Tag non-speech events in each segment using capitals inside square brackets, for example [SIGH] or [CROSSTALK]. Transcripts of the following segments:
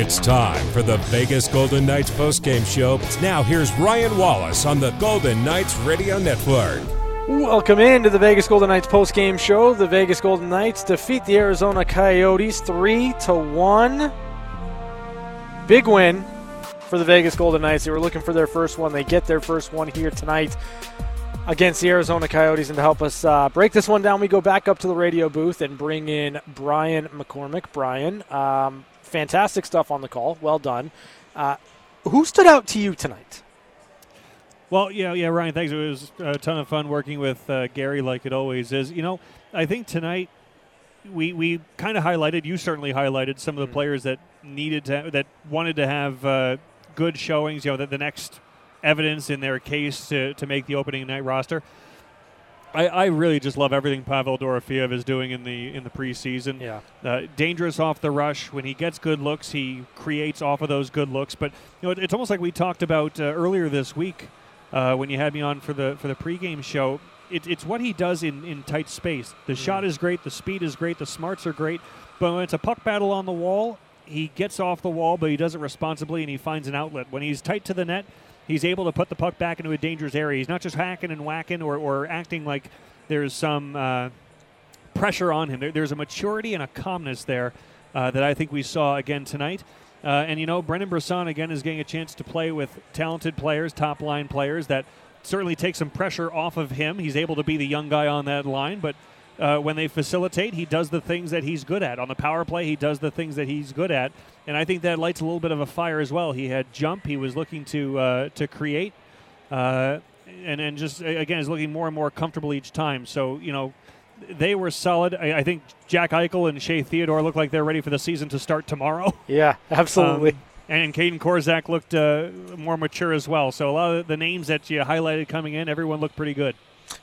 It's time for the Vegas Golden Knights postgame show. Now here's Ryan Wallace on the Golden Knights Radio Network. Welcome in to the Vegas Golden Knights postgame show. The Vegas Golden Knights defeat the Arizona Coyotes 3 to 1. Big win for the Vegas Golden Knights. They were looking for their first one. They get their first one here tonight against the Arizona Coyotes. And to help us uh, break this one down, we go back up to the radio booth and bring in Brian McCormick. Brian, um, fantastic stuff on the call. Well done. Uh, who stood out to you tonight? Well, yeah, yeah, Ryan. Thanks. It was a ton of fun working with uh, Gary, like it always is. You know, I think tonight we we kind of highlighted. You certainly highlighted some of the mm-hmm. players that needed to that wanted to have uh, good showings. You know, that the next evidence in their case to to make the opening night roster. I, I really just love everything Pavel Dorofeyev is doing in the in the preseason. Yeah, uh, dangerous off the rush. When he gets good looks, he creates off of those good looks. But you know, it, it's almost like we talked about uh, earlier this week uh, when you had me on for the for the pregame show. It, it's what he does in, in tight space. The mm. shot is great. The speed is great. The smarts are great. But when it's a puck battle on the wall, he gets off the wall, but he does it responsibly and he finds an outlet. When he's tight to the net, he's able to put the puck back into a dangerous area. He's not just hacking and whacking or, or acting like there's some uh, pressure on him. There, there's a maturity and a calmness there uh, that I think we saw again tonight. Uh, and, you know, Brendan Brisson, again, is getting a chance to play with talented players, top line players that certainly take some pressure off of him. He's able to be the young guy on that line, but uh, when they facilitate, he does the things that he's good at. On the power play, he does the things that he's good at, and I think that lights a little bit of a fire as well. He had jump, he was looking to uh, to create, uh, and and just again is looking more and more comfortable each time. So you know, they were solid. I, I, think Jack Eichel and Shea Theodore look like they're ready for the season to start tomorrow. [LAUGHS] Yeah, absolutely. Um, and Kaedan Korczak looked uh, more mature as well. So a lot of the names that you highlighted coming in, everyone looked pretty good.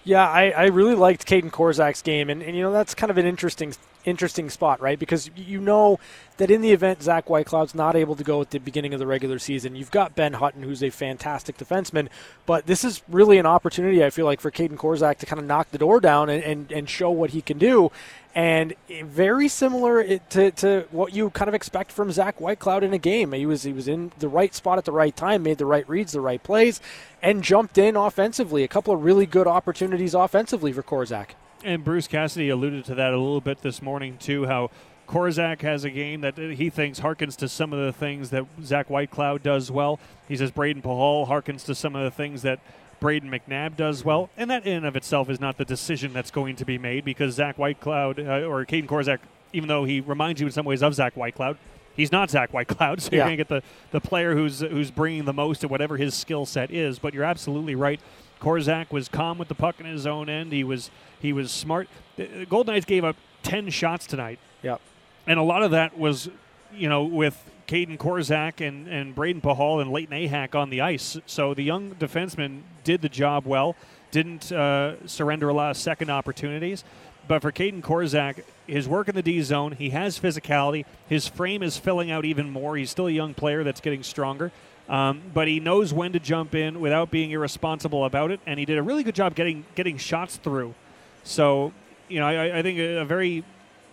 Yeah, I, I really liked Kaedan Korczak's game, and, and you know that's kind of an interesting interesting spot, right? Because you know that in the event Zach Whitecloud's not able to go at the beginning of the regular season, you've got Ben Hutton, who's a fantastic defenseman. But this is really an opportunity, I feel like, for Kaedan Korczak to kind of knock the door down and, and, and show what he can do and very similar to, to what you kind of expect from Zach Whitecloud in a game. He was he was in the right spot at the right time, made the right reads, the right plays, and jumped in offensively. A couple of really good opportunities offensively for Korczak. And Bruce Cassidy alluded to that a little bit this morning too. How Korczak has a game that he thinks harkens to some of the things that Zach Whitecloud does well. He says Brayden Pachal harkens to some of the things that Brayden McNabb does well, and that in and of itself is not the decision that's going to be made because Zach Whitecloud uh, or Kaedan Korczak, even though he reminds you in some ways of Zach Whitecloud, he's not Zach Whitecloud, [LAUGHS] so you're going to get the, the player who's who's bringing the most at whatever his skill set is. But you're absolutely right. Korczak was calm with the puck in his own end. He was he was smart. The Golden Knights gave up ten shots tonight. Yep. And a lot of that was, you know, with Kaedan Korczak and, and Brayden Pachal and Layton Ahac on the ice. So the young defenseman did the job well, didn't uh, surrender a lot of second opportunities. But for Kaedan Korczak, his work in the D zone, he has physicality. His frame is filling out even more. He's still a young player that's getting stronger. Um, but he knows when to jump in without being irresponsible about it, and he did a really good job getting getting shots through. So, you know, I, I think a, very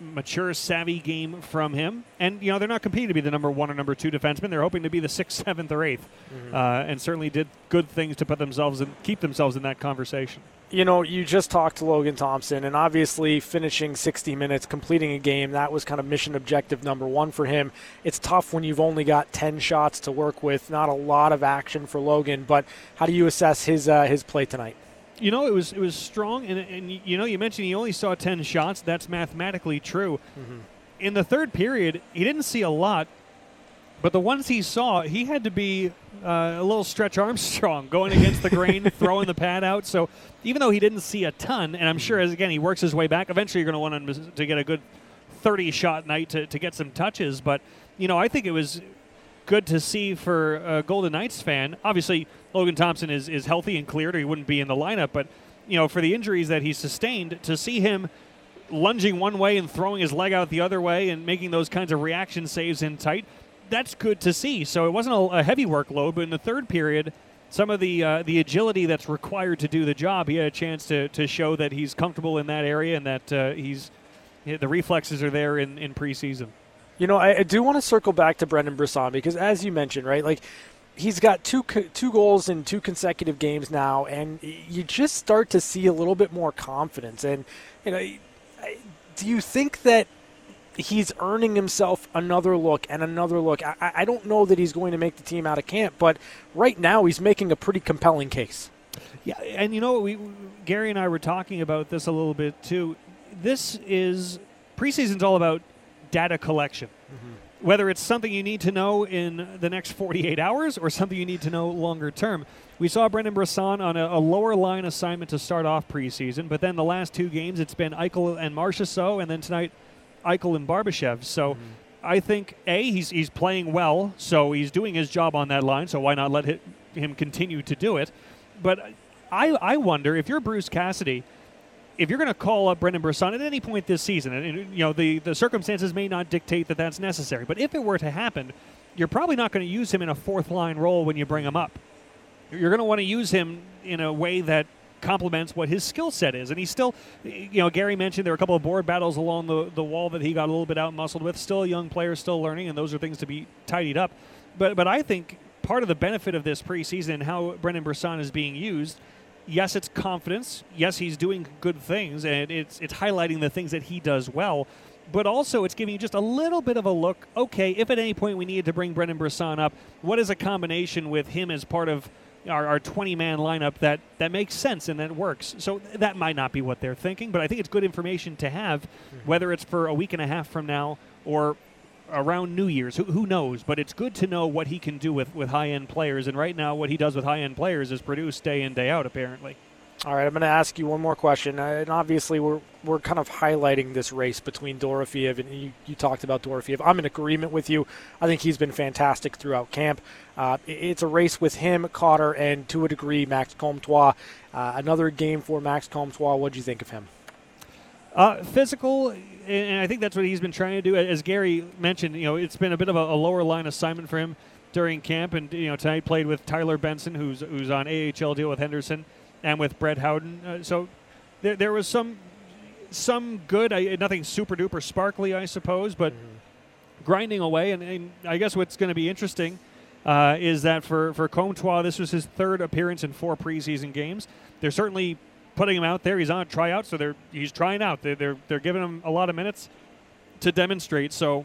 mature, savvy game from him. And, you know, they're not competing to be the number one or number two defenseman. They're hoping to be the sixth, seventh, or 8th mm-hmm. uh, and certainly did good things to put themselves and keep themselves in that conversation. You know, you just talked to Logan Thompson, and obviously finishing 60 minutes, completing a game, that was kind of mission objective number one for him. It's tough when you've only got 10 shots to work with, not a lot of action for Logan, but how do you assess his, uh, his play tonight? you know, it was it was strong, and, and you know, you mentioned he only saw ten shots. That's mathematically true. Mm-hmm. In the third period, he didn't see a lot, but the ones he saw, he had to be uh, a little stretch Armstrong going against the grain, [LAUGHS] throwing the pad out. So even though he didn't see a ton, and I'm sure as again he works his way back, eventually you're going to want him to get a good 30 shot night to, to get some touches. But you know, I think it was good to see for a Golden Knights fan. Obviously, Logan Thompson is, is healthy and cleared, or he wouldn't be in the lineup. But you know, for the injuries that he sustained, to see him lunging one way and throwing his leg out the other way and making those kinds of reaction saves in tight, that's good to see. So it wasn't a, a heavy workload, but in the third period, some of the uh, the agility that's required to do the job, he had a chance to, to show that he's comfortable in that area and that uh, he's the reflexes are there in, in preseason. You know, I, I do want to circle back to Brendan Brisson because, as you mentioned, right, like he's got two two goals in two consecutive games now, and you just start to see a little bit more confidence. And you know, do you think that he's earning himself another look and another look? I, I don't know that he's going to make the team out of camp, but right now he's making a pretty compelling case. Yeah, and you know we Gary and I were talking about this a little bit too. This is preseason's all about data collection. Mm-hmm whether it's something you need to know in the next 48 hours or something you need to know longer term. We saw Brendan Brisson on a, a, lower line assignment to start off preseason, but then the last two games it's been Eichel and Marchessault, and then tonight Eichel and Barbashev. So mm-hmm. I think a he's he's playing well, so he's doing his job on that line. So why not let him continue to do it? But I I wonder if you're Bruce Cassidy if you're going to call up Brendan Brisson at any point this season, and you know the, the circumstances may not dictate that that's necessary, but if it were to happen, you're probably not going to use him in a fourth line role when you bring him up. You're going to want to use him in a way that complements what his skill set is. And he's still, you know, Gary mentioned there were a couple of board battles along the, the wall that he got a little bit out muscled with. Still a young player, still learning, and those are things to be tidied up. But but I think part of the benefit of this preseason and how Brendan Brisson is being used – yes, it's confidence. Yes, he's doing good things, and it's it's highlighting the things that he does well. But also, it's giving you just a little bit of a look. Okay, if at any point we needed to bring Brendan Brisson up, what is a combination with him as part of our, our 20 man lineup that, that makes sense and that works. So that might not be what they're thinking, but I think it's good information to have, mm-hmm. whether it's for a week and a half from now or around New Year's. Who, who knows? But it's good to know what he can do with, with high end players. And right now, what he does with high end players is produce day in, day out, apparently. All right, I'm going to ask you one more question. Uh, and obviously, we're, we're kind of highlighting this race between Dorofeyev, and you, you talked about Dorofeyev. I'm in agreement with you. I think he's been fantastic throughout camp. Uh, it's a race with him, Cotter, and to a degree, Max Comtois. Uh, another game for Max Comtois. What do you think of him? Uh, physical, and I think that's what he's been trying to do. As Gary mentioned, you know, it's been a bit of a, a lower line assignment for him during camp, and you know, tonight played with Tyler Benson, who's who's on AHL deal with Henderson, and with Brett Howden. Uh, so there, there was some some good, I, nothing super duper sparkly, I suppose, but mm-hmm. grinding away. And, and, I guess what's going to be interesting uh, is that for for Comtois, this was his third appearance in four preseason games. They're certainly putting him out there. He's on a tryout, so they're he's trying out. They're, they're they're giving him a lot of minutes to demonstrate. So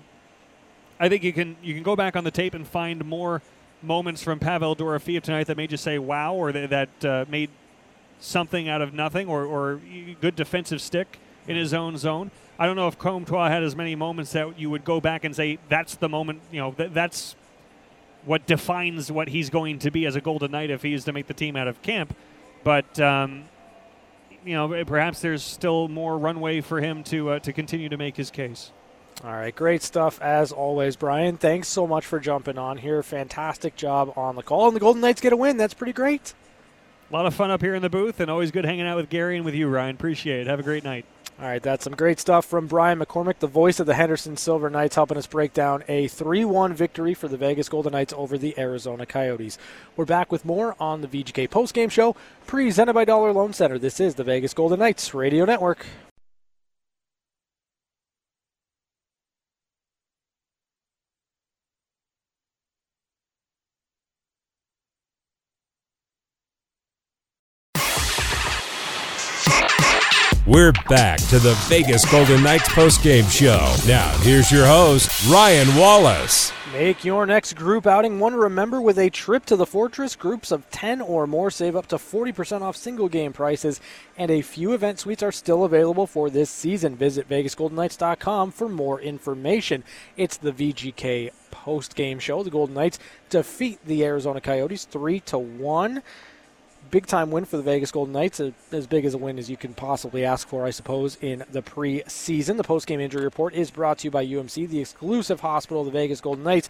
I think you can you can go back on the tape and find more moments from Pavel Dorofeyev tonight that made you say wow, or that, that uh, made something out of nothing, or, or good defensive stick in his own zone. I don't know if Comtois had as many moments that you would go back and say that's the moment. You know, th- that's what defines what he's going to be as a Golden Knight if he is to make the team out of camp. But um, you know, perhaps there's still more runway for him to uh, to continue to make his case. All right, great stuff as always, Brian. Thanks so much for jumping on here. Fantastic job on the call, and the Golden Knights get a win. That's pretty great. A lot of fun up here in the booth, and always good hanging out with Gary and with you, Ryan. Appreciate it. Have a great night. All right, that's some great stuff from Brian McCormick, the voice of the Henderson Silver Knights, helping us break down a 3 1 victory for the Vegas Golden Knights over the Arizona Coyotes. We're back with more on the VGK postgame show, presented by Dollar Loan Center. This is the Vegas Golden Knights Radio Network. We're back to the Vegas Golden Knights postgame show. Now, here's your host, Ryan Wallace. Make your next group outing one remember with a trip to the Fortress. Groups of 10 or more save up to 40% off single game prices, and a few event suites are still available for this season. Visit VegasGoldenKnights.com for more information. It's the VGK post-game show. The Golden Knights defeat the Arizona Coyotes 3 to 1 big time win for the Vegas Golden Knights, as big as a win as you can possibly ask for, I suppose, in the preseason. The post game injury report is brought to you by UMC, the exclusive hospital of the Vegas Golden Knights.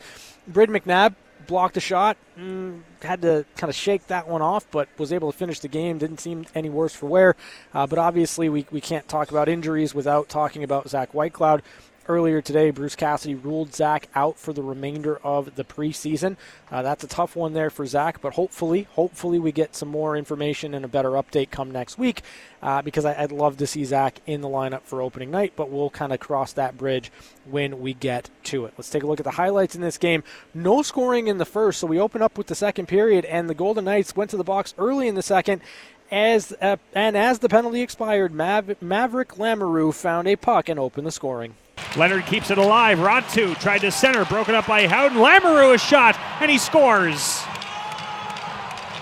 Brayden McNabb blocked a shot, mm, had to kind of shake that one off, but was able to finish the game. Didn't seem any worse for wear. Uh, but obviously, we, we can't talk about injuries without talking about Zach Whitecloud earlier today, Bruce Cassidy ruled Zach out for the remainder of the preseason. Uh, that's a tough one there for Zach, but hopefully, hopefully we get some more information and a better update come next week uh, because I, would love to see Zach in the lineup for opening night, but we'll kind of cross that bridge when we get to it. Let's take a look at the highlights in this game. No scoring in the first, so we open up with the second period, and the Golden Knights went to the box early in the second as uh, and as the penalty expired, Mav- Maverick Lamoureux found a puck and opened the scoring. Leonard keeps it alive. Raty tried to center, broken up by Howden. Lamoureux a shot, and he scores.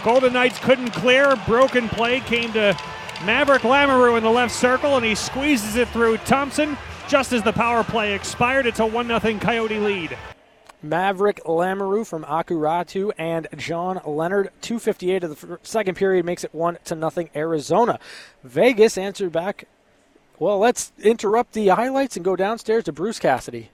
Golden Knights couldn't clear. Broken play came to Maverick Lamoureux in the left circle, and he squeezes it through Thompson just as the power play expired. It's a 1 0 Coyote lead. Maverick Lamoureux from Aku Raty and John Leonard. 258 of the second period makes it 1 to nothing Arizona. Vegas answered back. Well, let's interrupt the highlights and go downstairs to Bruce Cassidy.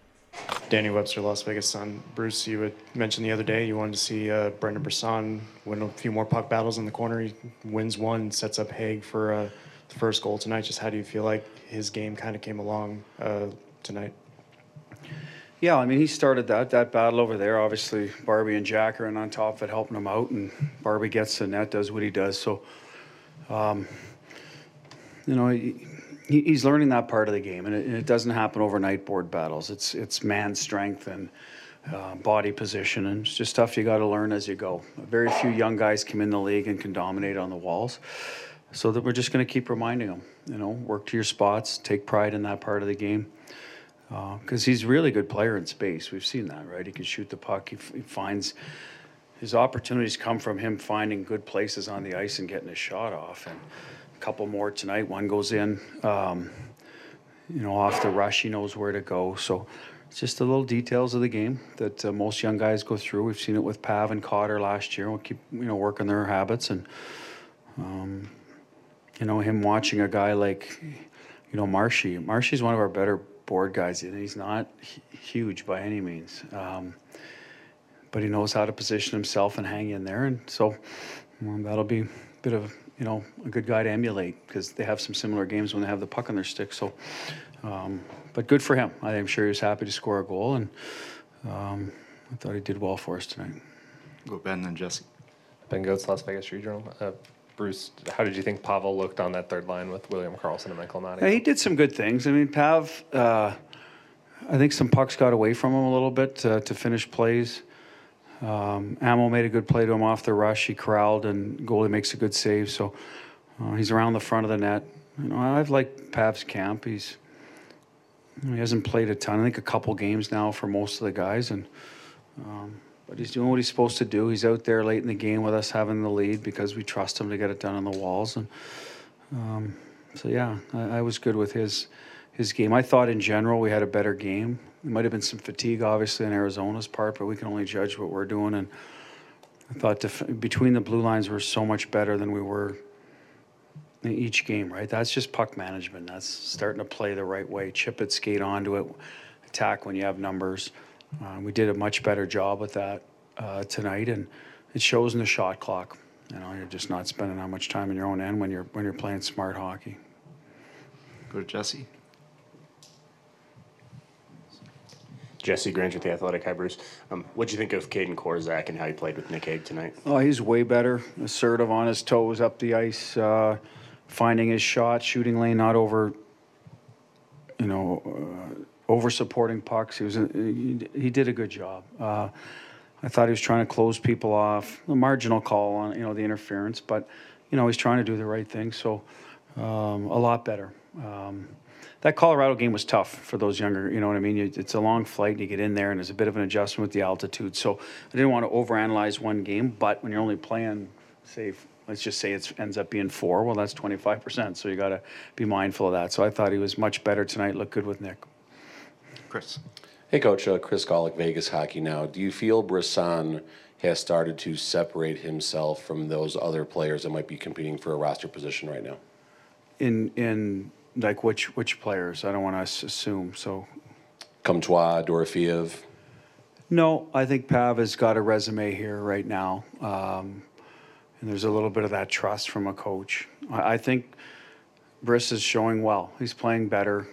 Danny Webster, Las Vegas Sun. Bruce, you had mentioned the other day you wanted to see uh, Brendan Brisson win a few more puck battles in the corner. He wins one, sets up Hague for uh, the first goal tonight. Just how do you feel like his game kind of came along uh, tonight? Yeah, I mean, he started that that battle over there. Obviously, Barbie and Jack are in on top of it, helping him out, and Barbie gets the net, does what he does. So, um, you know, he, he's learning that part of the game, and it, and it, doesn't happen overnight. Board battles, it's it's man strength and uh, body position, and it's just stuff you got to learn as you go. Very few young guys come in the league and can dominate on the walls. So that we're just going to keep reminding them, you know, work to your spots, take pride in that part of the game because uh, he's a really good player in space. We've seen that, right? He can shoot the puck. He, he, finds his opportunities come from him finding good places on the ice and getting his shot off. And couple more tonight. One goes in, um, you know, off the rush. He knows where to go. So it's just the little details of the game that uh, most young guys go through. We've seen it with Pav and Cotter last year. We'll keep you know working their habits and. Um, you know him watching a guy like, you know Marshy. Marshy's one of our better board guys. And he's not huge by any means, um, but he knows how to position himself and hang in there. And so well, that'll be a bit of you know a good guy to emulate because they have some similar games when they have the puck on their stick. So, um, but good for him. I'm sure he was happy to score a goal, and um, I thought he did well for us tonight. Go Ben and Jesse. Ben Gotz, Las Vegas Regional. Uh, Bruce, how did you think Pavel looked on that third line with William Karlsson and Michael Amadio? Yeah, he did some good things. I mean, Pav, uh, I think some pucks got away from him a little bit uh, to finish plays. Um, Amo made a good play to him off the rush. He corralled, and goalie makes a good save. So uh, he's around the front of the net. You know, I've liked Pav's camp. He's he hasn't played a ton. I think a couple games now for most of the guys, and um, but he's doing what he's supposed to do. He's out there late in the game with us having the lead because we trust him to get it done on the walls. And um, so, yeah, I, I, was good with his his game. I thought in general we had a better game. There might have been some fatigue, obviously, in Arizona's part, but we can only judge what we're doing. And I thought def- between the blue lines were so much better than we were in each game, right? That's just puck management. That's starting to play the right way, chip it, skate onto it, attack when you have numbers. Uh, we did a much better job with that uh, tonight, and it shows in the shot clock. You know, you're just not spending that much time in your own end when you're when you're playing smart hockey. Go to Jesse. Jesse Granger with the Athletic. Hi, Bruce. Um, what do you think of Kaedan Korczak and how he played with Nick Hague tonight? Oh, he's way better, assertive on his toes, up the ice, uh, finding his shot, shooting lane, not over, you know, uh, over supporting pucks. He was he, he did a good job. Uh, I thought he was trying to close people off. A marginal call on you know the interference, but you know he's trying to do the right thing. So um, a lot better. Um, that Colorado game was tough for those younger. You know what I mean? It's a long flight, and you get in there, and there's a bit of an adjustment with the altitude. So I didn't want to overanalyze one game, but when you're only playing, say, let's just say it ends up being four, well, that's 25%. So you got to be mindful of that. So I thought he was much better tonight. Looked good with Nick. Chris. Hey, Coach. Uh, Chris Gawlik, Vegas Hockey Now. Do you feel Brisson has started to separate himself from those other players that might be competing for a roster position right now? In in like which which players? I don't want to assume. So, Comtois, Dorofeyev. No, I think Pav has got a resume here right now, um, and there's a little bit of that trust from a coach. I, I think Briss is showing well. He's playing better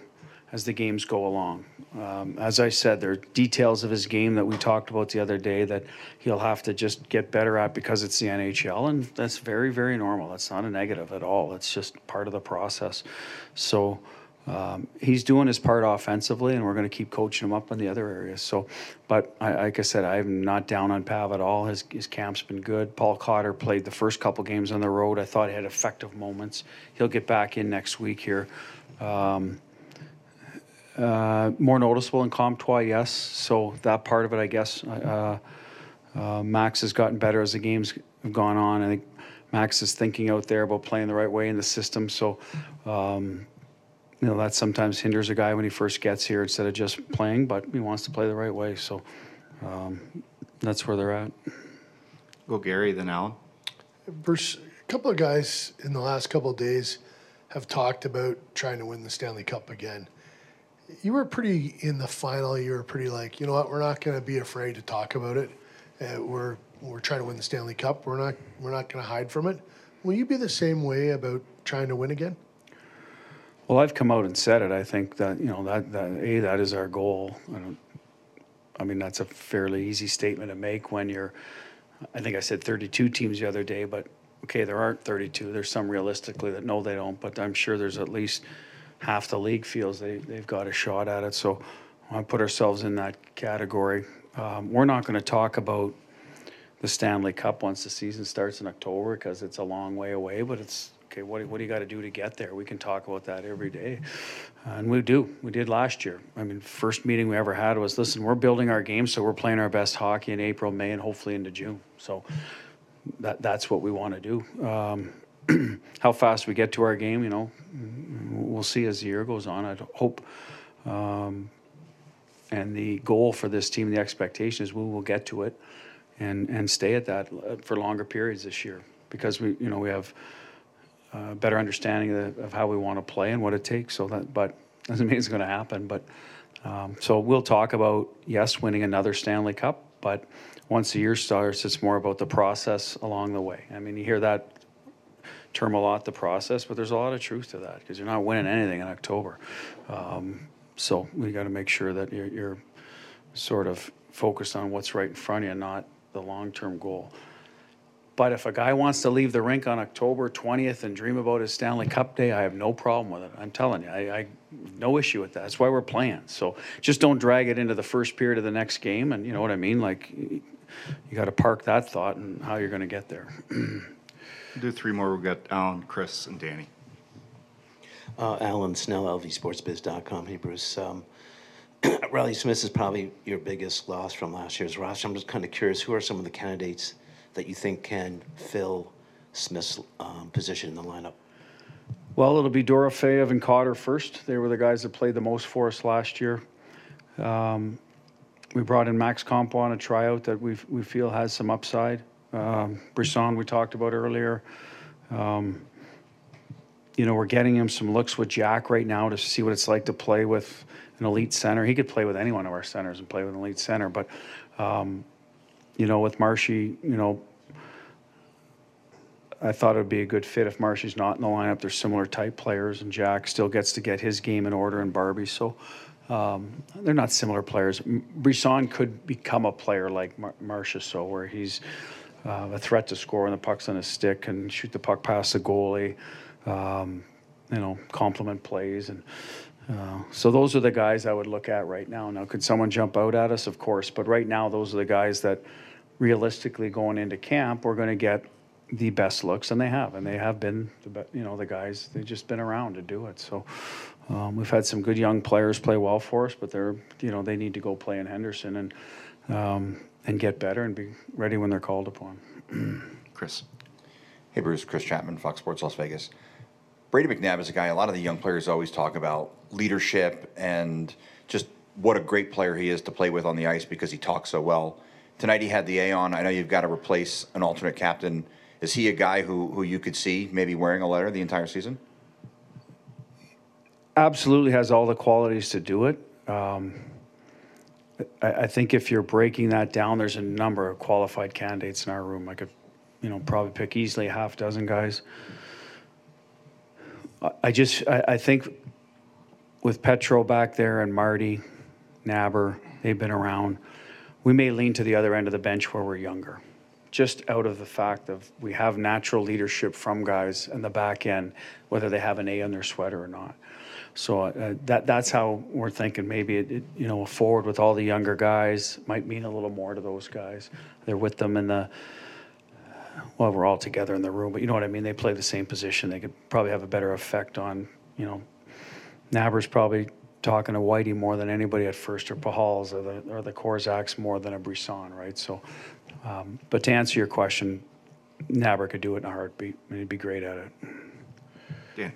as the games go along. Um, as I said, there are details of his game that we talked about the other day that he'll have to just get better at because it's the NHL, and that's very, very normal. That's not a negative at all. It's just part of the process. So um, he's doing his part offensively, and we're going to keep coaching him up in the other areas. So, but I, like I said, I'm not down on Pav at all. His, his camp's been good. Paul Cotter played the first couple games on the road. I thought he had effective moments. He'll get back in next week here. Um, uh, more noticeable in Comtois, yes. So that part of it, I guess. Uh, uh, Max has gotten better as the games have gone on. I think Max is thinking out there about playing the right way in the system. So, um, you know, that sometimes hinders a guy when he first gets here instead of just playing, but he wants to play the right way. So um, that's where they're at. Go Gary, then Alan. Bruce, a couple of guys in the last couple of days have talked about trying to win the Stanley Cup again. You were pretty in the final. You were pretty like, you know what? We're not going to be afraid to talk about it. Uh, we're we're trying to win the Stanley Cup. We're not we're not going to hide from it. Will you be the same way about trying to win again? Well, I've come out and said it. I think that you know that that a that is our goal. I. I mean, that's a fairly easy statement to make when you're. I think I said 32 teams the other day, but okay, there aren't 32. There's some realistically that no, they don't. But I'm sure there's at least half the league feels they they've got a shot at it. So I put ourselves in that category. Um, we're not going to talk about the Stanley Cup once the season starts in October because it's a long way away, but it's okay, what, what do you got to do to get there? We can talk about that every day. And we do. We did last year. I mean, first meeting we ever had was listen, we're building our game, so we're playing our best hockey in April, May, and hopefully into June. So that, that's what we want to do. Um, [CLEARS THROAT] how fast we get to our game, you know, we'll see as the year goes on. I hope. Um, and the goal for this team, the expectation is we will get to it and, and stay at that uh, for longer periods this year because we, you know, we have uh, better understanding of, of, how we want to play and what it takes. So that, but [LAUGHS] doesn't mean it's going to happen. But um, so we'll talk about yes, winning another Stanley Cup, but once the year starts, it's more about the process along the way. I mean, you hear that term a lot, the process, but there's a lot of truth to that because you're not winning anything in October. Um, so we got to make sure that you're, you're sort of focused on what's right in front of you, not the long-term goal. But if a guy wants to leave the rink on October 20th and dream about his Stanley Cup day, I have no problem with it. I'm telling you, I, I no issue with that. That's why we're playing. So just don't drag it into the first period of the next game. And you know what I mean? Like you got to park that thought and how you're going to get there. [CLEARS THROAT] Do three more. We've got Alan, Chris, and Danny. Uh, Alan Snell, lvsportsbiz.com. Hey, Bruce. Um, [CLEARS THROAT] Riley Smith is probably your biggest loss from last year's roster. I'm just kind of curious, who are some of the candidates that you think can fill Smith's um, position in the lineup? Well, it'll be Dorofeyev and Cotter first. They were the guys that played the most for us last year. Um, we brought in Max Comtois on a tryout that we we feel has some upside. Um, Brisson, we talked about earlier. Um, you know, we're getting him some looks with Jack right now to see what it's like to play with an elite center. He could play with any one of our centers and play with an elite center, but um, you know, with Marshy, you know, I thought it would be a good fit if Marshy's not in the lineup. They're similar type players, and Jack still gets to get his game in order, and Barbie. So um, they're not similar players. Brisson could become a player like Mar- Marcia, so where he's uh, a threat to score when the puck's on his stick and shoot the puck past the goalie. Um, you know, complement plays and. Uh, so those are the guys I would look at right now. Now, could someone jump out at us? Of course, but right now those are the guys that realistically going into camp, we're going to get the best looks, and they have, and they have been, the you know, the guys. They've just been around to do it. So um, we've had some good young players play well for us, but they're, you know, they need to go play in Henderson and um, and get better and be ready when they're called upon. [CLEARS THROAT] Chris. Hey, Bruce. Chris Chapman, Fox Sports Las Vegas. Brady McNabb is a guy. A lot of the young players always talk about leadership and just what a great player he is to play with on the ice because he talks so well. Tonight he had the A on. I know you've got to replace an alternate captain. Is he a guy who, who you could see maybe wearing a letter the entire season? Absolutely has all the qualities to do it. Um, I, I, think if you're breaking that down, there's a number of qualified candidates in our room. I could, you know, probably pick easily a half dozen guys. I, I just, I, I think with Petro back there and Marty, Naber, they've been around. We may lean to the other end of the bench where we're younger, just out of the fact of we have natural leadership from guys in the back end, whether they have an A on their sweater or not. So uh, that that's how we're thinking. Maybe it, it, you know forward with all the younger guys might mean a little more to those guys. They're with them in the well, we're all together in the room, but you know what I mean. They play the same position. They could probably have a better effect on you know. Naber's probably talking to Whitey more than anybody at first, or Pachals, or the or the Korczaks more than a Brisson, right? So, um, but to answer your question, Naber could do it in a heartbeat. I mean, he'd be great at it. Yeah.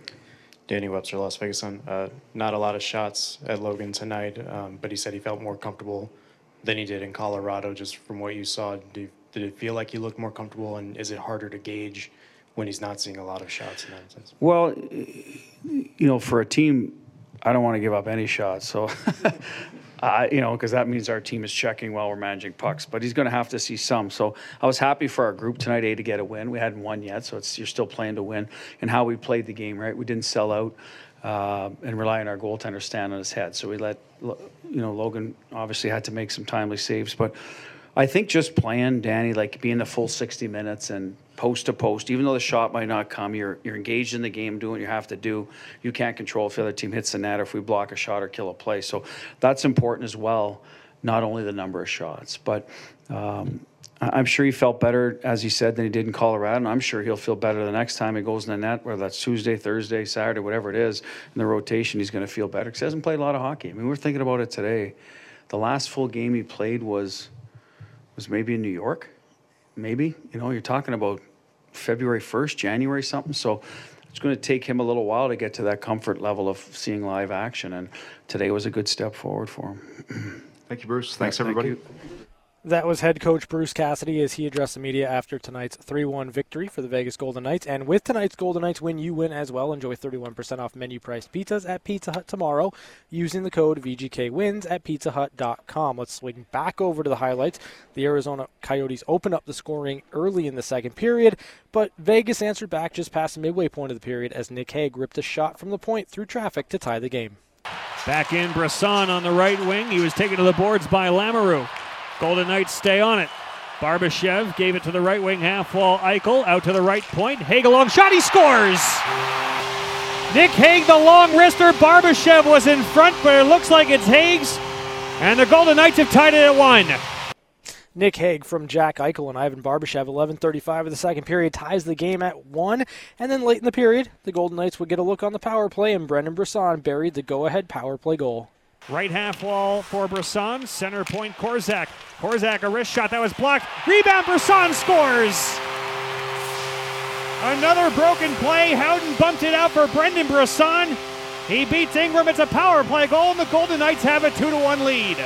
Danny Webster, Las Vegas Sun. Uh, not a lot of shots at Logan tonight, um, but he said he felt more comfortable than he did in Colorado. Just from what you saw, did it feel like he looked more comfortable, and is it harder to gauge when he's not seeing a lot of shots in that sense? Well, you know, for a team, I don't want to give up any shots. So, [LAUGHS] uh, you know, because that means our team is checking while we're managing pucks. But he's going to have to see some. So I was happy for our group tonight, A, to get a win. We hadn't won yet, so it's you're still playing to win. And how we played the game, right? We didn't sell out. Uh, and rely on our goaltender stand on his head. So we let, you know, Logan obviously had to make some timely saves, but I think just playing Danny, like being the full 60 minutes and post to post, even though the shot might not come, you're you're engaged in the game, doing what you have to do. You can't control if the other team hits the net or if we block a shot or kill a play. So that's important as well. Not only the number of shots, but um, I'm sure he felt better, as he said, than he did in Colorado. And I'm sure he'll feel better the next time he goes in the net, whether that's Tuesday, Thursday, Saturday, whatever it is. In the rotation, he's going to feel better because he hasn't played a lot of hockey. I mean, we are thinking about it today. The last full game he played was was maybe in New York, maybe. You know, you're talking about February 1st, January something. So it's going to take him a little while to get to that comfort level of seeing live action. And today was a good step forward for him. Thank you, Bruce. Thanks, Thank everybody. you. That was head coach Bruce Cassidy as he addressed the media after tonight's 3 1 victory for the Vegas Golden Knights. And with tonight's Golden Knights win, you win as well. Enjoy 31% off menu priced pizzas at Pizza Hut tomorrow using the code VGKWins at pizzahut.com. Let's swing back over to the highlights. The Arizona Coyotes opened up the scoring early in the second period, but Vegas answered back just past the midway point of the period as Nick Hague ripped a shot from the point through traffic to tie the game. Back in Brisson on the right wing. He was taken to the boards by Lamoureux. Golden Knights stay on it. Barbashev gave it to the right wing half wall. Eichel out to the right point. Hague a long shot. He scores. Nick Hague, the long wrister. Barbashev was in front, but it looks like it's Hague's. And the Golden Knights have tied it at one. Nick Hague from Jack Eichel and Ivan Barbashev, 11:35 of the second period, ties the game at one. And then late in the period, the Golden Knights would get a look on the power play, and Brendan Brisson buried the go-ahead power play goal. Right half wall for Brisson. Center point Korczak. Korczak a wrist shot that was blocked. Rebound Brisson scores. Another broken play. Howden bumped it out for Brendan Brisson. He beats Ingram. It's a power play goal, and the Golden Knights have a two to one lead.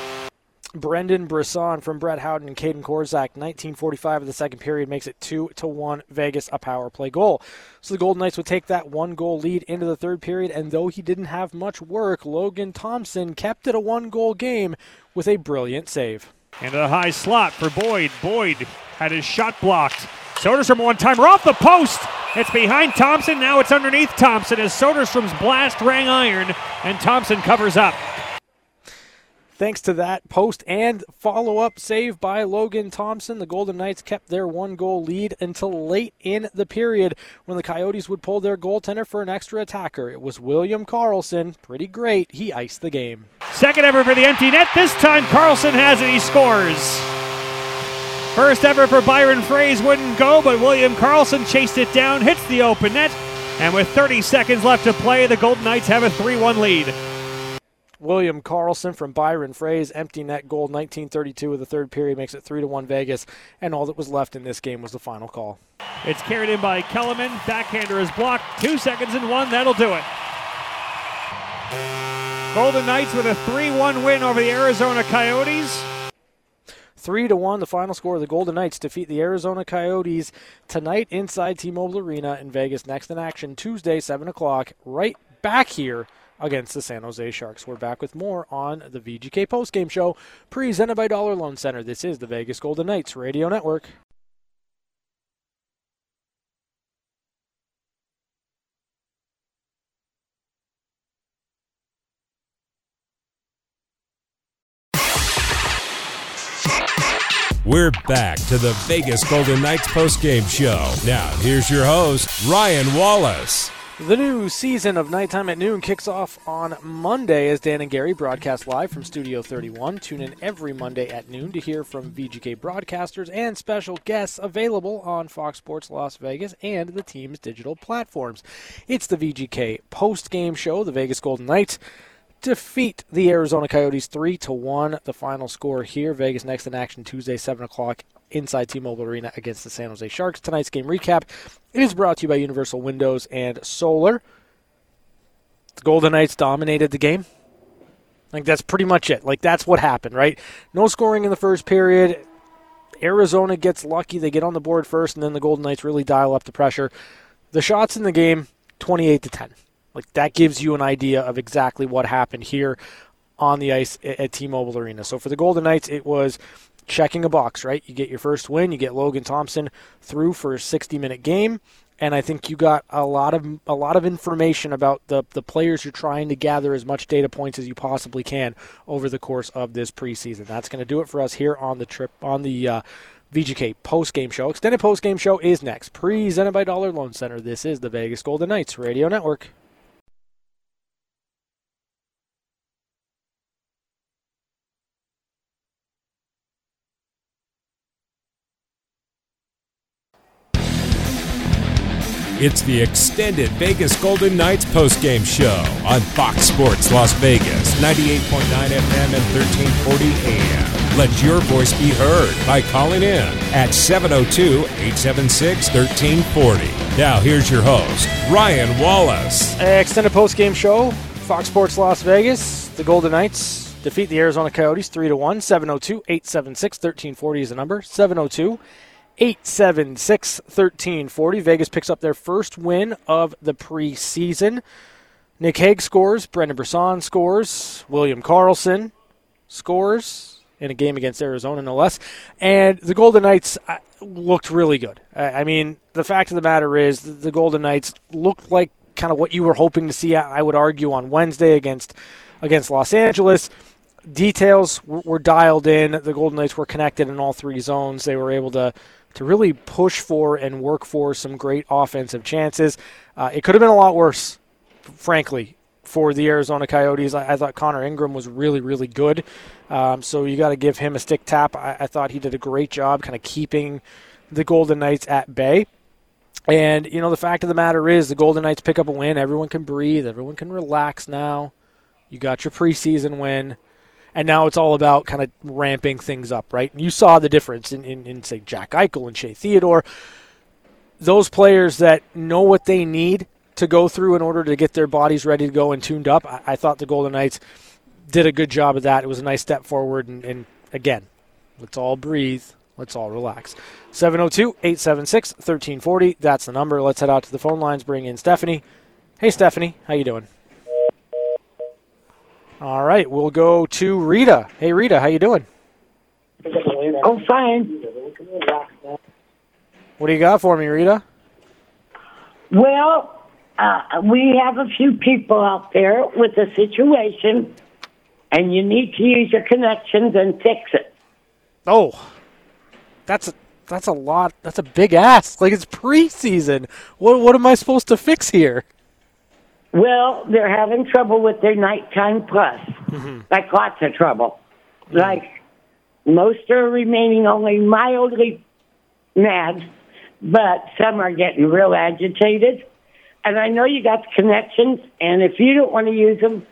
Brendan Brisson from Brett Howden and Kaedan Korczak, 1945 of the second period makes it two to one. Vegas a power play goal. So the Golden Knights would take that one goal lead into the third period, and though he didn't have much work, Logan Thompson kept it a one goal game with a brilliant save. Into the high slot for Boyd. Boyd had his shot blocked. Soderstrom one timer off the post. It's behind Thompson. Now it's underneath Thompson as Soderstrom's blast rang iron, and Thompson covers up. Thanks to that post and follow up save by Logan Thompson, the Golden Knights kept their one goal lead until late in the period when the Coyotes would pull their goaltender for an extra attacker. It was William Karlsson. Pretty great. He iced the game. Second ever for the empty net. This time Karlsson has it. He scores. First ever for Byron Froese wouldn't go, but William Karlsson chased it down, hits the open net, and with 30 seconds left to play, the Golden Knights have a 3 1 lead. William Karlsson from Byron Froese, empty net goal, 1932 of the third period makes it 3 to 1 Vegas, and all that was left in this game was the final call. It's carried in by Kellerman. Backhander is blocked. Two seconds and one. That'll do it. Golden Knights with a 3 1 win over the Arizona Coyotes. Three to one, the final score. The Golden Knights defeat the Arizona Coyotes tonight inside T-Mobile Arena in Vegas. Next in action Tuesday, seven o'clock, right back here against the San Jose Sharks. We're back with more on the VGK postgame show presented by Dollar Loan Center. This is the Vegas Golden Knights Radio Network. We're back to the Vegas Golden Knights postgame show. Now, here's your host, Ryan Wallace. The new season of Nighttime at Noon kicks off on Monday as Dan and Gary broadcast live from Studio 31. Tune in every Monday at noon to hear from VGK broadcasters and special guests available on Fox Sports Las Vegas and the team's digital platforms. It's the VGK post-game show. The Vegas Golden Knights defeat the Arizona Coyotes 3 to 1. The final score here. Vegas next in action Tuesday, 7 o'clock inside T-Mobile Arena against the San Jose Sharks. Tonight's game recap it is brought to you by Universal Windows and Solar. The Golden Knights dominated the game. Like that's pretty much it. Like that's what happened, right? No scoring in the first period. Arizona gets lucky; they get on the board first, and then the Golden Knights really dial up the pressure. The shots in the game, twenty-eight to ten. Like that gives you an idea of exactly what happened here on the ice at T-Mobile Arena. So for the Golden Knights, it was checking a box, right? You get your first win, you get Logan Thompson through for a 60-minute game, and I think you got a lot of a lot of information about the the players you're trying to gather as much data points as you possibly can over the course of this preseason. That's going to do it for us here on the trip on the uh, VGK post game show. Extended post game show is next, presented by Dollar Loan Center. This is the Vegas Golden Knights Radio Network. It's the extended Vegas Golden Knights postgame show on Fox Sports Las Vegas, 98.9 FM and 1340 AM. Let your voice be heard by calling in at 702 876 1340. Now, here's your host, Ryan Wallace. Uh, extended postgame show, Fox Sports Las Vegas. The Golden Knights defeat the Arizona Coyotes 3 to 1. 702 876 1340 is the number. 702 876 1340. Vegas picks up their first win of the preseason. Nick Hague scores. Brendan Brisson scores. William Karlsson scores in a game against Arizona, no less. And the Golden Knights uh, looked really good. I mean, the fact of the matter is, the Golden Knights looked like kind of what you were hoping to see. I would argue on Wednesday against against Los Angeles. Details were dialed in. The Golden Knights were connected in all three zones. They were able to to really push for and work for some great offensive chances. Uh, it could have been a lot worse, frankly, for the Arizona Coyotes. I, I thought Connor Ingram was really, really good. Um, so you got to give him a stick tap. I, I thought he did a great job kind of keeping the Golden Knights at bay. And, you know, the fact of the matter is the Golden Knights pick up a win. Everyone can breathe. Everyone can relax now. You got your preseason win and now it's all about kind of ramping things up, right? And you saw the difference in, in, in, say, Jack Eichel and Shea Theodore. Those players that know what they need to go through in order to get their bodies ready to go and tuned up. I, I thought the Golden Knights did a good job of that. It was a nice step forward. And, and again, let's all breathe. Let's all relax. 702 876 1340. That's the number. Let's head out to the phone lines, bring in Stephanie. Hey, Stephanie. How you doing? All right, we'll go to Rita. Hey, Rita, how you doing? Oh, fine. What do you got for me, Rita? Well, uh, we have a few people out there with a situation, and you need to use your connections and fix it. Oh, that's a that's a lot. That's a big ask. Like it's preseason. What what am I supposed to fix here? Well, they're having trouble with their nighttime plus, mm-hmm. like lots of trouble. Mm-hmm. Like most are remaining only mildly mad, but some are getting real agitated. And I know you got the connections, and if you don't want to use them,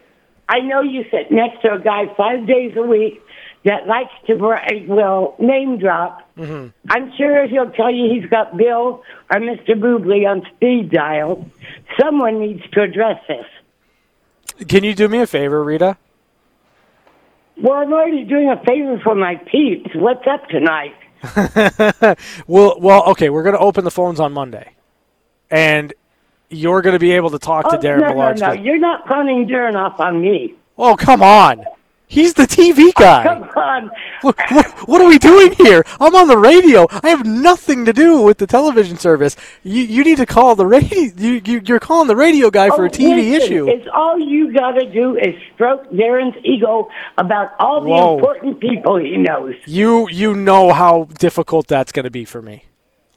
I know you sit next to a guy five days a week that likes to well name drop. Mm-hmm. I'm sure he'll tell you he's got Bill or Mr. Boobley on speed dial. Someone needs to address this. Can you do me a favor, Rita? Well, I'm already doing a favor for my peeps. What's up tonight? [LAUGHS] well, well, okay. We're going to open the phones on Monday, and you're going to be able to talk oh, to Darren no. No, no, you're not punning Darren off on me. Oh, come on. He's the TV oh, guy. Come on. What, what, what, are we doing here? I'm on the radio. I have nothing to do with the television service. You, you need to call the radio. You, you, you're calling the radio guy for oh, a TV listen, issue. It's all you got to do is stroke Darren's ego about all the Whoa. important people he knows. You you know how difficult that's going to be for me.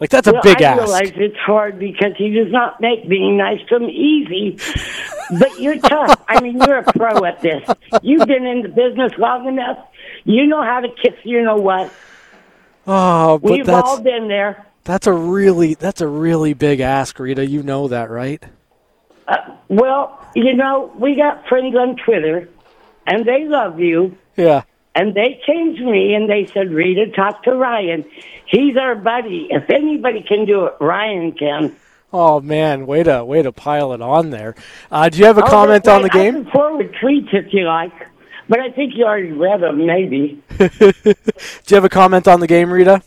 Like that's a big I ask. I realize it's hard because he does not make being nice to him easy. but you're tough. I mean, you're a pro at this. You've been in the business long enough. You know how to kiss. You know what? Oh, but We've all been there. that's a really that's a really big ask, Rita. You know that, right? Uh, well, you know, we got friends on Twitter, and they love you. Yeah. And they changed me, and they said, Rita, talk to Ryan. He's our buddy. If anybody can do it, Ryan can. Oh man, way to way to pile it on there. Uh, do you have a Oh, comment that's on the. I game? can forward tweets if you like, but I think you already read them, maybe. [LAUGHS] do you have a comment on the game, Rita?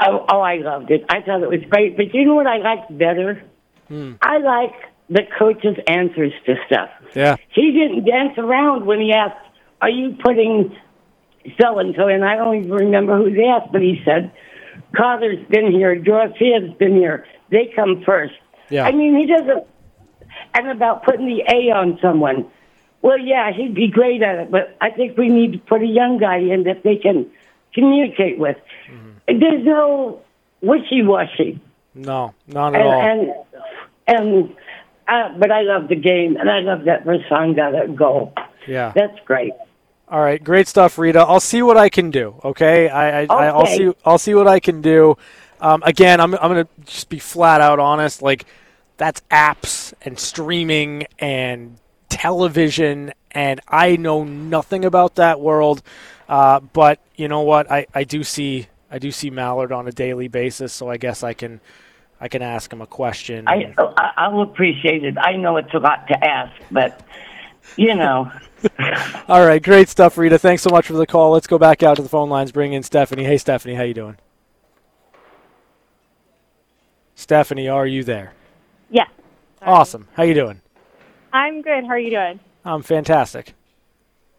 Oh, oh, I loved it. I thought it was great. But you know what I liked better? Hmm. I like the coach's answers to stuff. Yeah. He didn't dance around when he asked, "Are you putting so and so?" And I don't even remember who they asked, but he said, "Cotter's been here. Dorofeyev's been here. They come first. Yeah. I mean, he doesn't. And about putting the A on someone. Well, yeah, he'd be great at it, but I think we need to put a young guy in that they can communicate with. There's no wishy-washy. No, not at And, all. and and uh, but I love the game, and I love that Brisson got a goal. Yeah. That's great. All right, great stuff, Rita. I'll see what I can do. Okay, I, I, I I'll see I'll see what I can do. Um, again, I'm I'm gonna just be flat out honest. Like that's apps and streaming and television, and I know nothing about that world. Uh, but you know what? I, I do see I do see Mallard on a daily basis, so I guess I can I can ask him a question. I I- I'll appreciate it. I know it's a lot to ask, but you know. [LAUGHS] All right, great stuff, Rita. Thanks so much for the call. Let's go back out to the phone lines. Bring in Stephanie. Hey, Stephanie, how you doing? Stephanie, are you there? Yeah, Awesome. How you doing? I'm good. How are you doing? I'm fantastic.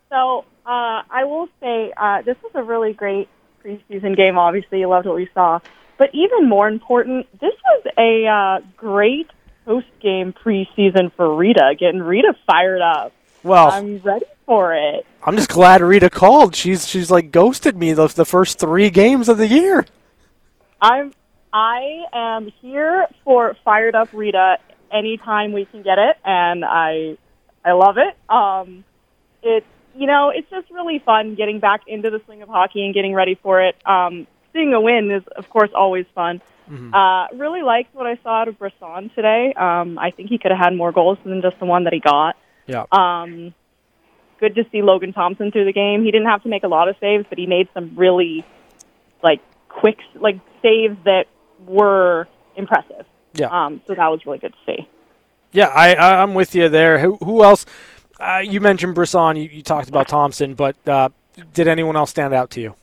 So, uh, I will say uh, this was a really great preseason game. Obviously, you loved what we saw, but even more important, this was a uh, great post-game preseason for Rita, getting Rita fired up. Well, I'm ready for it. I'm just glad Rita called. She's she's like ghosted me the, the first three games of the year. I'm I am here for fired up Rita anytime we can get it, and I I love it. Um, it's you know it's just really fun getting back into the swing of hockey and getting ready for it. Um, seeing a win is of course always fun. Uh, really liked what I saw out of Brisson today. Um, I think he could have had more goals than just the one that he got. Yeah. Um, good to see Logan Thompson through the game. He didn't have to make a lot of saves, but he made some really like quick like saves that were impressive. Yeah. Um, so that was really good to see. Yeah, I, I I'm with you there. Who, who else? Uh, you mentioned Brisson. You, you talked about Thompson, but uh, did anyone else stand out to you?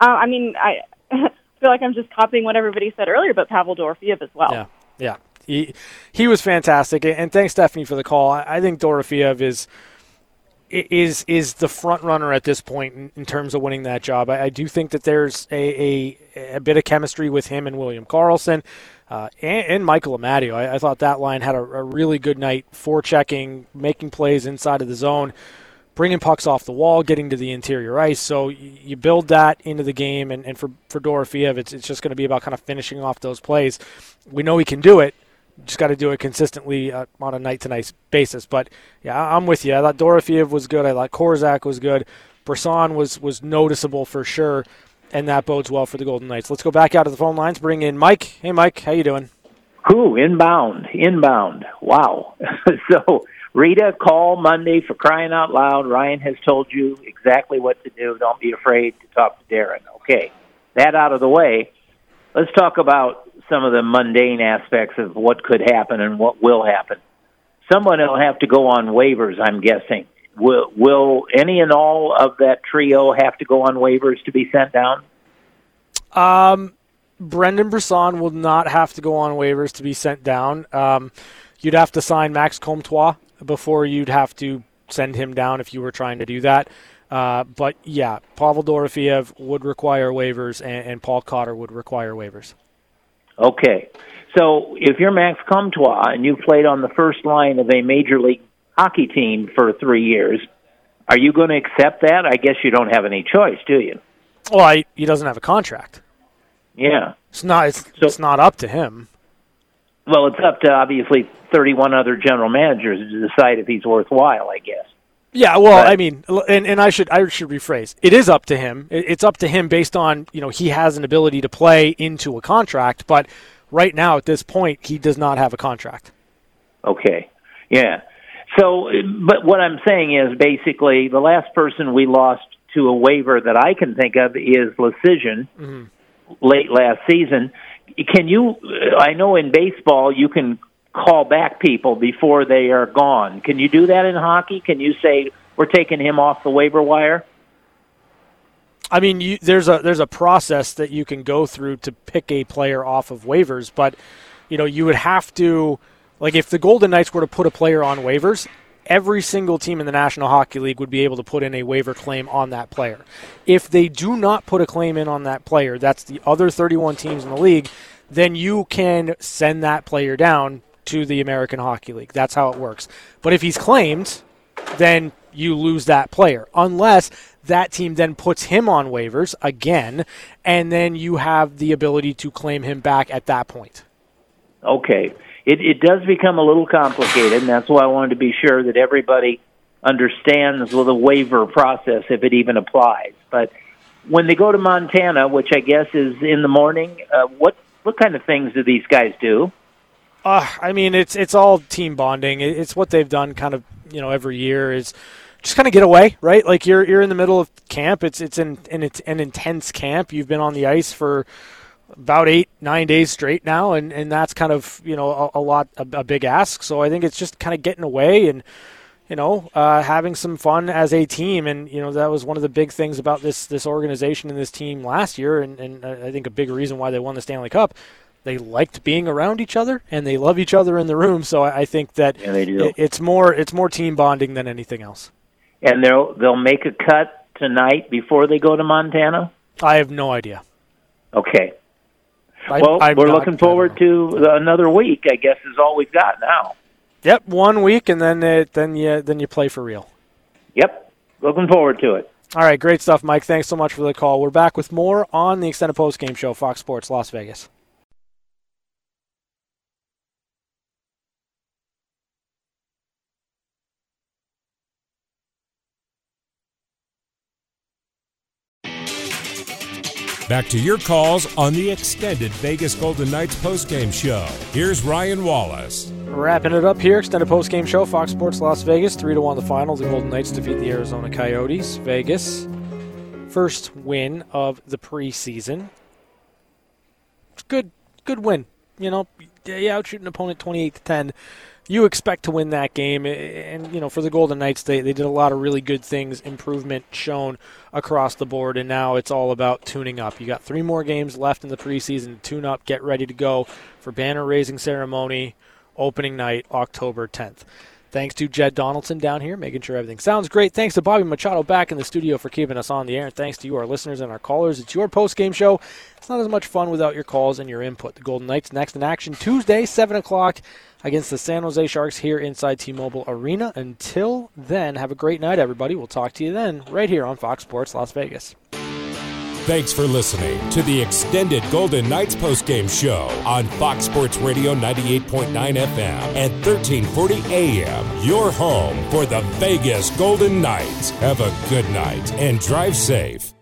Uh, I mean, I [LAUGHS] feel like I'm just copying what everybody said earlier about Pavel Dorofeyev as well. Yeah, yeah. He he was fantastic, and thanks Stephanie for the call. I, think Dorofeyev is is is the front runner at this point in, in terms of winning that job. I, I do think that there's a, a, a bit of chemistry with him and William Karlsson. Uh, and, and Michael Amadio. I, I thought that line had a, a really good night, for checking, making plays inside of the zone, bringing pucks off the wall, getting to the interior ice. So you build that into the game, and, and for, for Dorofeyev, it's, it's just going to be about kind of finishing off those plays. We know he can do it. Just got to do it consistently uh, on a night to night basis. But yeah, I'm with you. I thought Dorofeyev was good. I thought Korczak was good. Brisson was was noticeable for sure, and that bodes well for the Golden Knights. Let's go back out of the phone lines. Bring in Mike. Hey, Mike, how you doing? Who inbound? Inbound. Wow. [LAUGHS] so Rita, call Monday for crying out loud. Ryan has told you exactly what to do. Don't be afraid to talk to Darren. Okay, that out of the way. Let's talk about some of the mundane aspects of what could happen and what will happen. Someone will have to go on waivers. I'm guessing. Will will any and all of that trio have to go on waivers to be sent down? Um, Brendan Brisson will not have to go on waivers to be sent down. Um, you'd have to sign Max Comtois before you'd have to send him down if you were trying to do that. Uh, but yeah, Pavel Dorofeyev would require waivers, and, and Paul Cotter would require waivers. Okay. So if you're Max Comtois and you've played on the first line of a major league hockey team for three years, are you going to accept that? I guess you don't have any choice, do you? Well, I, he doesn't have a contract. Yeah. It's not. It's, it's not up to him. Well, it's up to obviously 31 other general managers to decide if he's worthwhile. I guess. Yeah, well, I mean, and, and I should I should rephrase. It is up to him. It's up to him based on you know he has an ability to play into a contract, but right now at this point he does not have a contract. Okay. Yeah. So, but what I'm saying is basically the last person we lost to a waiver that I can think of is Leschyshyn Mm-hmm. late last season. Can you? I know in baseball you can call back people before they are gone. Can you do that in hockey? Can you say we're taking him off the waiver wire? I mean, you, there's a there's a process that you can go through to pick a player off of waivers, but you know you would have to like if the Golden Knights were to put a player on waivers, every single team in the National Hockey League would be able to put in a waiver claim on that player. If they do not put a claim in on that player, that's the other 31 teams in the league, then you can send that player down to the American Hockey League. That's how it works. But if he's claimed, then you lose that player unless that team then puts him on waivers again and then you have the ability to claim him back at that point. Okay. It, it does become a little complicated, and that's why I wanted to be sure that everybody understands well, the waiver process if it even applies. But when they go to Montana, which I guess is in the morning, uh, what what kind of things do these guys do? Uh, I mean, it's it's all team bonding. It's what they've done kind of you know every year is just kind of get away, right? Like you're you're in the middle of camp. It's it's an an, it's an intense camp. You've been on the ice for about eight nine days straight now, and and that's kind of you know a, a lot a, a big ask. So I think it's just kind of getting away and you know, uh, having some fun as a team, and you know that was one of the big things about this this organization and this team last year, and, and I think a big reason why they won the Stanley Cup. They liked being around each other, and they love each other in the room. So I think that Yeah, they do. it- it's more it's more team bonding than anything else. And they'll they'll make a cut tonight before they go to Montana. I have no idea. Okay. I- well, I'm we're not- looking forward to another week. I guess is all we've got now. Yep, one week, and then it, then you then you play for real. Yep, looking forward to it. All right, great stuff, Mike. Thanks so much for the call. We're back with more on the extended post game show, Fox Sports Las Vegas. Back to your calls on the extended Vegas Golden Knights postgame show. Here's Ryan Wallace. Wrapping it up here, extended post game show, Fox Sports Las Vegas, three to one the final. The Golden Knights defeat the Arizona Coyotes. Vegas, first win of the preseason. It's good, good win. You know, you outshoot an opponent twenty eight to ten. You expect to win that game, and you know for the Golden Knights, they they did a lot of really good things, improvement shown across the board, and now it's all about tuning up. You got three more games left in the preseason. Tune up, get ready to go for banner raising ceremony opening night, October 10th. Thanks to Jed Donaldson down here, making sure everything sounds great. Thanks to Bobby Machado back in the studio for keeping us on the air. And thanks to you, our listeners and our callers. It's your post game show. It's not as much fun without your calls and your input. The Golden Knights next in action Tuesday, 7 o'clock against the San Jose Sharks here inside T Mobile Arena. Until then, have a great night, everybody. We'll talk to you then, right here on Fox Sports Las Vegas. Thanks for listening to the extended Golden Knights postgame show on Fox Sports Radio 98.9 FM and 1340 AM. Your home for the Vegas Golden Knights. Have a good night and drive safe.